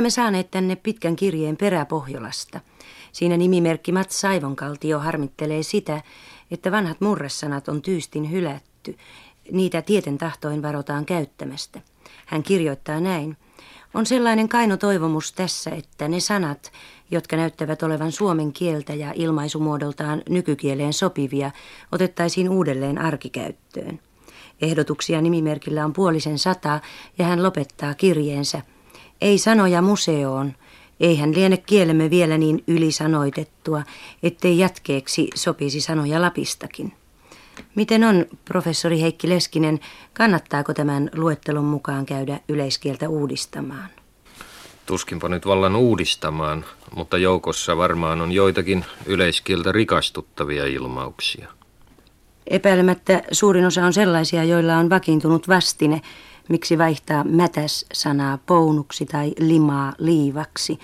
olemme saaneet tänne pitkän kirjeen peräpohjolasta. Siinä nimimerkki Mats Saivonkaltio harmittelee sitä, että vanhat murresanat on tyystin hylätty. Niitä tieten tahtoin varotaan käyttämästä. Hän kirjoittaa näin. On sellainen kaino toivomus tässä, että ne sanat, jotka näyttävät olevan suomen kieltä ja ilmaisumuodoltaan nykykieleen sopivia, otettaisiin uudelleen arkikäyttöön. Ehdotuksia nimimerkillä on puolisen sata ja hän lopettaa kirjeensä. Ei sanoja museoon. Eihän liene kielemme vielä niin ylisanoitettua, ettei jatkeeksi sopisi sanoja Lapistakin. Miten on, professori Heikki Leskinen, kannattaako tämän luettelon mukaan käydä yleiskieltä uudistamaan? Tuskinpa nyt vallan uudistamaan, mutta joukossa varmaan on joitakin yleiskieltä rikastuttavia ilmauksia. Epäilemättä suurin osa on sellaisia, joilla on vakiintunut vastine, miksi vaihtaa mätäs sanaa pounuksi tai limaa liivaksi.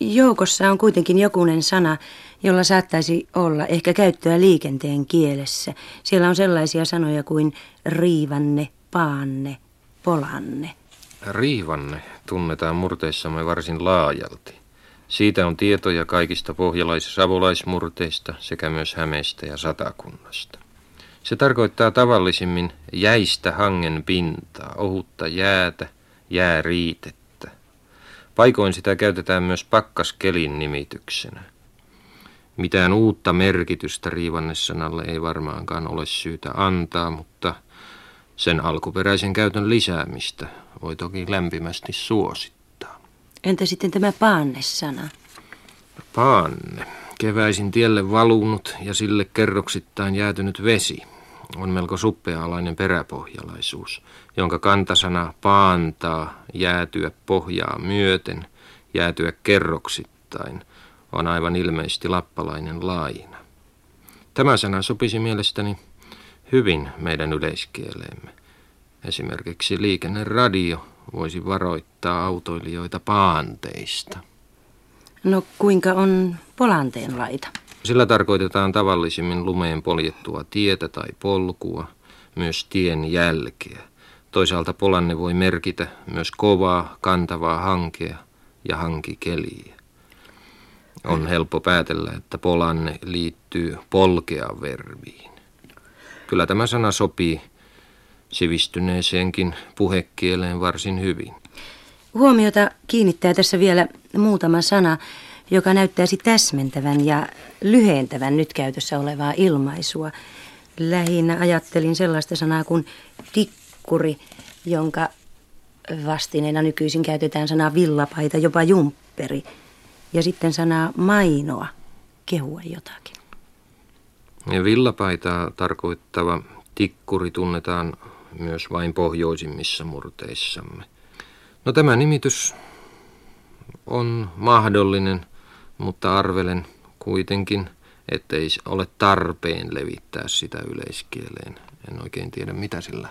Joukossa on kuitenkin jokunen sana, jolla saattaisi olla ehkä käyttöä liikenteen kielessä. Siellä on sellaisia sanoja kuin riivanne, paanne, polanne. Riivanne tunnetaan murteissamme varsin laajalti. Siitä on tietoja kaikista pohjalais- ja savolaismurteista sekä myös Hämeestä ja Satakunnasta. Se tarkoittaa tavallisimmin jäistä hangen pintaa, ohutta jäätä, jääriitettä. Paikoin sitä käytetään myös pakkaskelin nimityksenä. Mitään uutta merkitystä riivannessanalle ei varmaankaan ole syytä antaa, mutta sen alkuperäisen käytön lisäämistä voi toki lämpimästi suosittaa. Entä sitten tämä paanne-sana? Paanne. Keväisin tielle valunut ja sille kerroksittain jäätynyt vesi on melko suppea-alainen peräpohjalaisuus, jonka kantasana paantaa jäätyä pohjaa myöten, jäätyä kerroksittain, on aivan ilmeisesti lappalainen laina. Tämä sana sopisi mielestäni hyvin meidän yleiskieleemme. Esimerkiksi liikenneradio voisi varoittaa autoilijoita paanteista. No kuinka on polanteen laita? Sillä tarkoitetaan tavallisimmin lumeen poljettua tietä tai polkua, myös tien jälkeä. Toisaalta polanne voi merkitä myös kovaa, kantavaa hankea ja hankikeliä. On helppo päätellä, että polanne liittyy polkea verbiin. Kyllä tämä sana sopii sivistyneeseenkin puhekieleen varsin hyvin. Huomiota kiinnittää tässä vielä muutama sana, joka näyttäisi täsmentävän ja lyhentävän nyt käytössä olevaa ilmaisua. Lähinnä ajattelin sellaista sanaa kuin tikkuri, jonka vastineena nykyisin käytetään sanaa villapaita, jopa jumpperi. Ja sitten sanaa mainoa, kehua jotakin. Ja villapaitaa tarkoittava tikkuri tunnetaan myös vain pohjoisimmissa murteissamme. No tämä nimitys on mahdollinen, mutta arvelen kuitenkin, ettei ole tarpeen levittää sitä yleiskieleen. En oikein tiedä, mitä sillä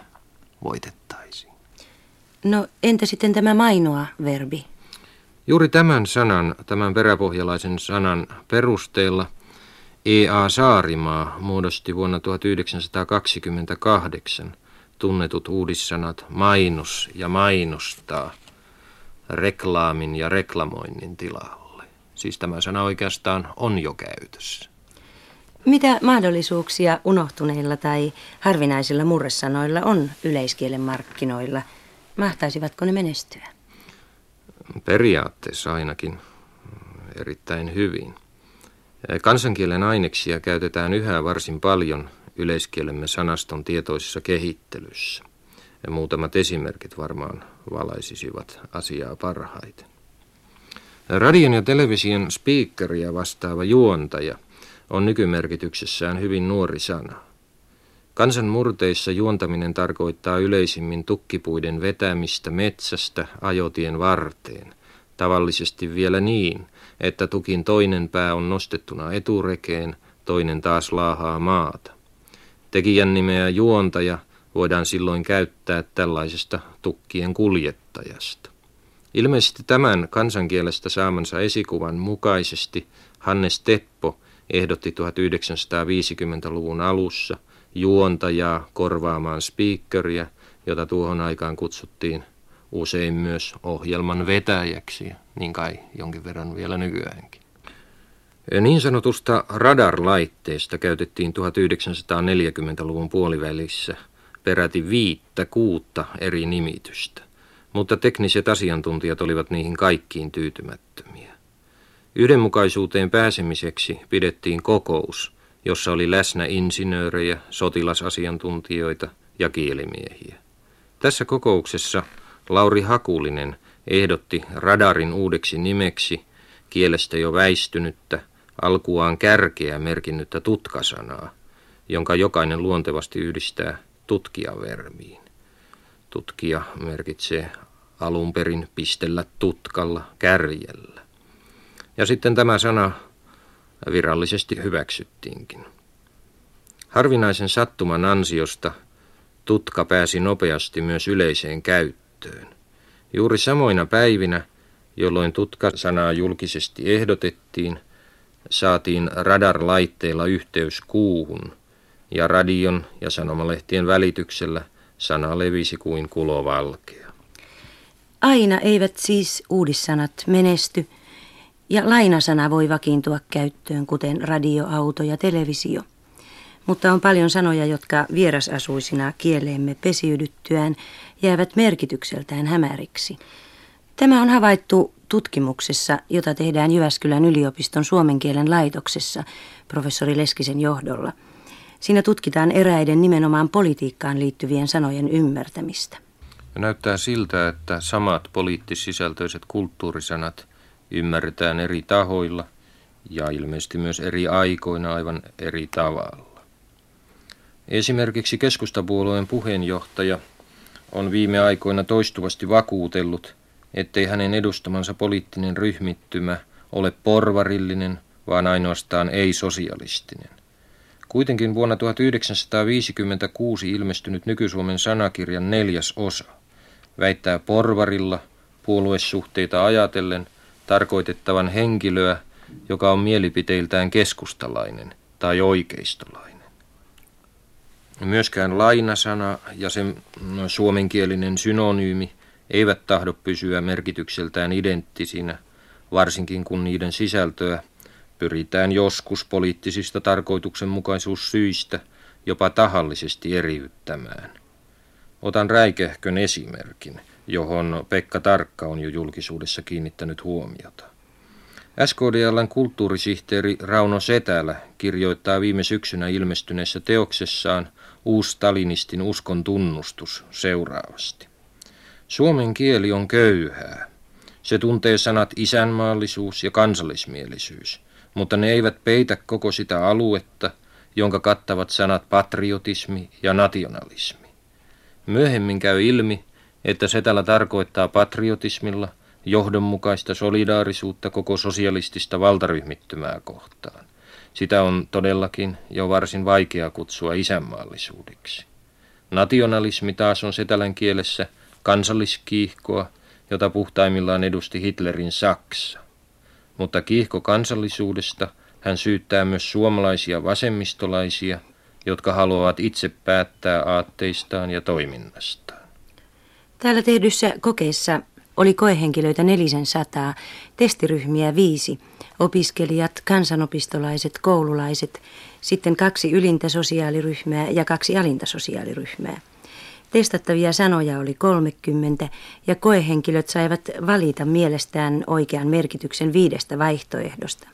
voitettaisiin. No entä sitten tämä mainoa-verbi? Juuri tämän sanan, tämän peräpohjalaisen sanan perusteella E.A. Saarimaa muodosti vuonna 1928 tunnetut uudissanat mainos ja mainostaa reklaamin ja reklamoinnin tilalle. Siis tämä sana oikeastaan on jo käytössä. Mitä mahdollisuuksia unohtuneilla tai harvinaisilla murresanoilla on yleiskielen markkinoilla? Mahtaisivatko ne menestyä? Periaatteessa ainakin erittäin hyvin. Kansankielen aineksia käytetään yhä varsin paljon yleiskielemme sanaston tietoisessa kehittelyssä. Ja muutamat esimerkit varmaan valaisisivat asiaa parhaiten. Radion ja television speakeria vastaava juontaja on nykymerkityksessään hyvin nuori sana. Kansan murteissa juontaminen tarkoittaa yleisimmin tukkipuiden vetämistä metsästä ajotien varteen, tavallisesti vielä niin, että tukin toinen pää on nostettuna eturekeen, toinen taas laahaa maata. Tekijän nimeä juontaja voidaan silloin käyttää tällaisesta tukkien kuljettajasta. Ilmeisesti tämän kansankielestä saamansa esikuvan mukaisesti Hannes Teppo ehdotti 1950-luvun alussa juontajaa korvaamaan speakeria, jota tuohon aikaan kutsuttiin usein myös ohjelman vetäjäksi, niin kai jonkin verran vielä nykyäänkin. Niin sanotusta radarlaitteesta käytettiin 1940-luvun puolivälissä peräti viittä kuutta eri nimitystä, mutta tekniset asiantuntijat olivat niihin kaikkiin tyytymättömiä. Yhdenmukaisuuteen pääsemiseksi pidettiin kokous, jossa oli läsnä insinöörejä, sotilasasiantuntijoita ja kielimiehiä. Tässä kokouksessa Lauri Hakulinen ehdotti radarin uudeksi nimeksi kielestä jo väistynyttä, alkuaan kärkeä merkinnyttä tutkasanaa, jonka jokainen luontevasti yhdistää tutkijavermiin. Tutkija merkitsee alun perin pistellä tutkalla, kärjellä. Ja sitten tämä sana virallisesti hyväksyttiinkin. Harvinaisen sattuman ansiosta tutka pääsi nopeasti myös yleiseen käyttöön. Juuri samoina päivinä, jolloin tutka-sanaa julkisesti ehdotettiin, saatiin radarlaitteilla yhteys kuuhun, ja radion ja sanomalehtien välityksellä sana levisi kuin kulovalkea. Aina eivät siis uudissanat menesty, ja lainasana voi vakiintua käyttöön, kuten radio, auto ja televisio. Mutta on paljon sanoja, jotka vierasasuisina kieleemme pesiydyttyään jäävät merkitykseltään hämäriksi. Tämä on havaittu tutkimuksessa, jota tehdään Jyväskylän yliopiston suomen kielen laitoksessa professori Leskisen johdolla. Siinä tutkitaan eräiden nimenomaan politiikkaan liittyvien sanojen ymmärtämistä. Näyttää siltä, että samat poliittis-sisältöiset kulttuurisanat ymmärretään eri tahoilla ja ilmeisesti myös eri aikoina aivan eri tavalla. Esimerkiksi keskustapuolueen puheenjohtaja on viime aikoina toistuvasti vakuutellut, ettei hänen edustamansa poliittinen ryhmittymä ole porvarillinen, vaan ainoastaan ei-sosialistinen. Kuitenkin vuonna 1956 ilmestynyt nyky-Suomen sanakirjan neljäs osa väittää porvarilla puoluesuhteita ajatellen tarkoitettavan henkilöä, joka on mielipiteiltään keskustalainen tai oikeistolainen. Myöskään lainasana ja sen suomenkielinen synonyymi eivät tahdo pysyä merkitykseltään identtisinä, varsinkin kun niiden sisältöä pyritään joskus poliittisista tarkoituksenmukaisuussyistä jopa tahallisesti eriyttämään. Otan räikehkön esimerkin, johon Pekka Tarkka on jo julkisuudessa kiinnittänyt huomiota. SKDLn kulttuurisihteeri Rauno Setälä kirjoittaa viime syksynä ilmestyneessä teoksessaan Uus Stalinistin uskon tunnustus seuraavasti. Suomen kieli on köyhää. Se tuntee sanat isänmaallisuus ja kansallismielisyys, mutta ne eivät peitä koko sitä aluetta, jonka kattavat sanat patriotismi ja nationalismi. Myöhemmin käy ilmi, että se tällä tarkoittaa patriotismilla johdonmukaista solidaarisuutta koko sosialistista valtaryhmittymää kohtaan. Sitä on todellakin jo varsin vaikea kutsua isänmaallisuudeksi. Nationalismi taas on setälän kielessä – kansalliskiihkoa, jota puhtaimmillaan edusti Hitlerin Saksa. Mutta kiihko kansallisuudesta hän syyttää myös suomalaisia vasemmistolaisia, jotka haluavat itse päättää aatteistaan ja toiminnastaan. Täällä tehdyssä kokeessa oli koehenkilöitä nelisen sataa, testiryhmiä viisi, opiskelijat, kansanopistolaiset, koululaiset, sitten kaksi ylintä sosiaaliryhmää ja kaksi alinta sosiaaliryhmää. Testattavia sanoja oli 30 ja koehenkilöt saivat valita mielestään oikean merkityksen viidestä vaihtoehdosta.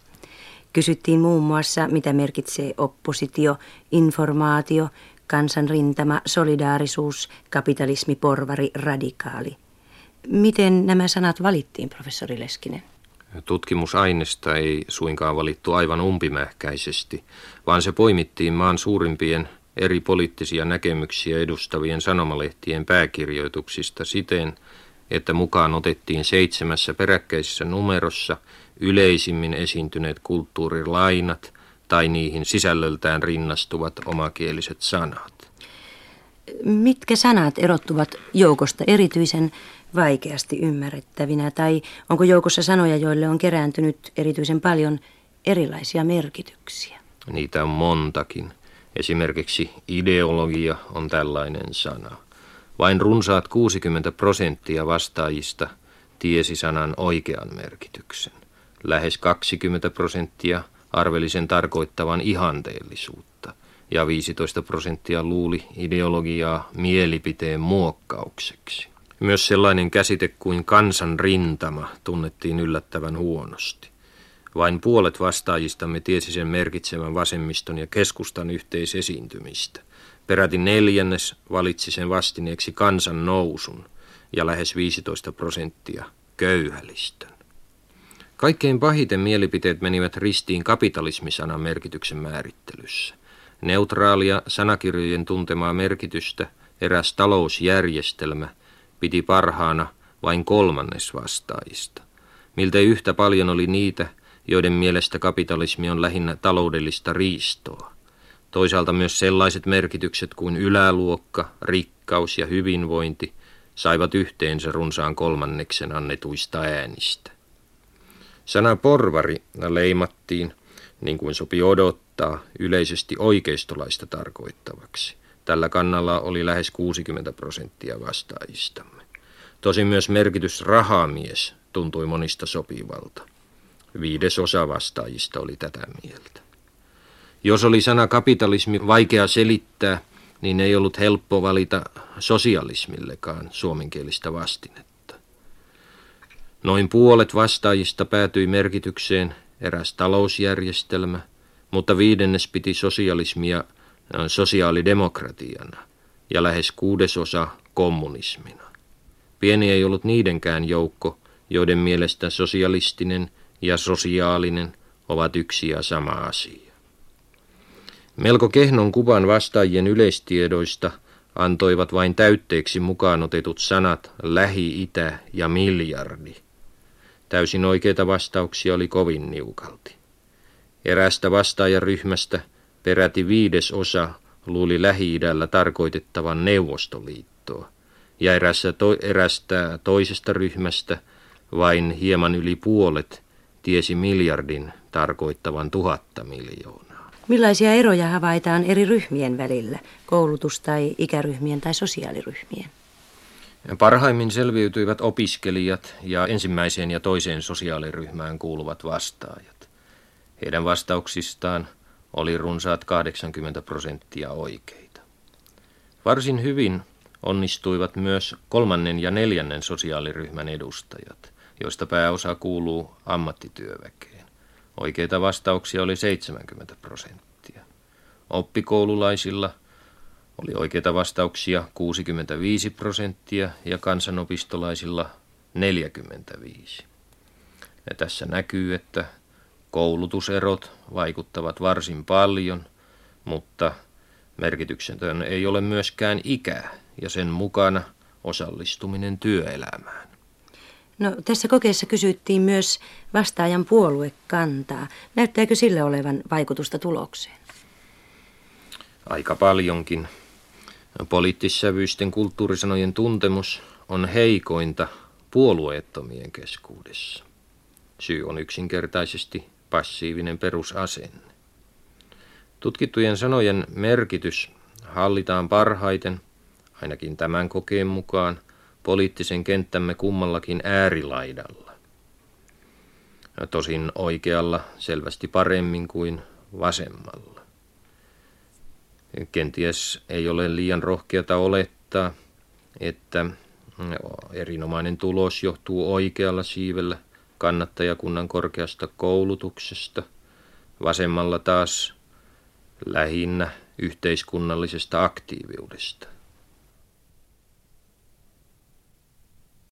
Kysyttiin muun muassa, mitä merkitsee oppositio, informaatio, kansanrintama, solidaarisuus, kapitalismi, porvari, radikaali. Miten nämä sanat valittiin, professori Leskinen? Tutkimusaineesta ei suinkaan valittu aivan umpimähkäisesti, vaan se poimittiin maan suurimpien eri poliittisia näkemyksiä edustavien sanomalehtien pääkirjoituksista siten, että mukaan otettiin seitsemässä peräkkäisessä numerossa yleisimmin esiintyneet kulttuurilainat tai niihin sisällöltään rinnastuvat omakieliset sanat. Mitkä sanat erottuvat joukosta erityisen vaikeasti ymmärrettävinä, tai onko joukossa sanoja, joille on kerääntynyt erityisen paljon erilaisia merkityksiä? Niitä on montakin. Esimerkiksi ideologia on tällainen sana. Vain runsaat 60 prosenttia vastaajista tiesi sanan oikean merkityksen. Lähes 20 prosenttia arveli sen tarkoittavan ihanteellisuutta ja 15 prosenttia luuli ideologiaa mielipiteen muokkaukseksi. Myös sellainen käsite kuin kansan rintama tunnettiin yllättävän huonosti. Vain puolet vastaajistamme tiesi sen merkitsevän vasemmiston ja keskustan yhteisesiintymistä. Peräti neljännes valitsi sen vastineeksi kansan nousun ja lähes 15 prosenttia köyhälistön. Kaikkein pahiten mielipiteet menivät ristiin kapitalismisanan merkityksen määrittelyssä. Neutraalia sanakirjojen tuntemaa merkitystä eräs talousjärjestelmä piti parhaana vain kolmannes vastaajista. Miltei yhtä paljon oli niitä, joiden mielestä kapitalismi on lähinnä taloudellista riistoa. Toisaalta myös sellaiset merkitykset kuin yläluokka, rikkaus ja hyvinvointi saivat yhteensä runsaan kolmanneksen annetuista äänistä. Sana porvari leimattiin, niin kuin sopi odottaa, yleisesti oikeistolaista tarkoittavaksi. Tällä kannalla oli lähes 60 prosenttia vastaajistamme. Tosin myös merkitys rahamies tuntui monista sopivalta. Viides osa vastaajista oli tätä mieltä. Jos oli sana kapitalismi vaikea selittää, niin ei ollut helppo valita sosialismillekaan suomenkielistä vastinetta. Noin puolet vastaajista päätyi merkitykseen eräs talousjärjestelmä, mutta viidennes piti sosialismia sosiaalidemokratiana ja lähes kuudesosa kommunismina. Pieni ei ollut niidenkään joukko, joiden mielestä sosialistinen ja sosiaalinen ovat yksi ja sama asia. Melko kehnon kuvan vastaajien yleistiedoista antoivat vain täytteeksi mukaan otetut sanat Lähi-Itä ja miljardi. Täysin oikeita vastauksia oli kovin niukalti. Erästä vastaajaryhmästä peräti viides osa luuli Lähi-idällä tarkoitettavan Neuvostoliittoa, ja erästä, to, erästä toisesta ryhmästä vain hieman yli puolet tiesi miljardin tarkoittavan tuhatta miljoonaa. Millaisia eroja havaitaan eri ryhmien välillä, koulutus- tai ikäryhmien tai sosiaaliryhmien? Parhaimmin selviytyivät opiskelijat ja ensimmäiseen ja toiseen sosiaaliryhmään kuuluvat vastaajat. Heidän vastauksistaan oli runsaat 80 prosenttia oikeita. Varsin hyvin onnistuivat myös kolmannen ja neljännen sosiaaliryhmän edustajat, joista pääosa kuuluu ammattityöväkeen. Oikeita vastauksia oli 70 prosenttia. Oppikoululaisilla oli oikeita vastauksia 65 prosenttia ja kansanopistolaisilla 45. Ja tässä näkyy, että koulutuserot vaikuttavat varsin paljon, mutta merkityksetön ei ole myöskään ikää ja sen mukana osallistuminen työelämään. No, tässä kokeessa kysyttiin myös vastaajan puoluekantaa. Näyttääkö sille olevan vaikutusta tulokseen? Aika paljonkin. Poliittissävyisten kulttuurisanojen tuntemus on heikointa puolueettomien keskuudessa. Syy on yksinkertaisesti passiivinen perusasenne. Tutkittujen sanojen merkitys hallitaan parhaiten, ainakin tämän kokeen mukaan, poliittisen kenttämme kummallakin äärilaidalla. Tosin oikealla selvästi paremmin kuin vasemmalla. Kenties ei ole liian rohkeata olettaa, että erinomainen tulos johtuu oikealla siivellä kannattajakunnan korkeasta koulutuksesta, vasemmalla taas lähinnä yhteiskunnallisesta aktiiviudesta.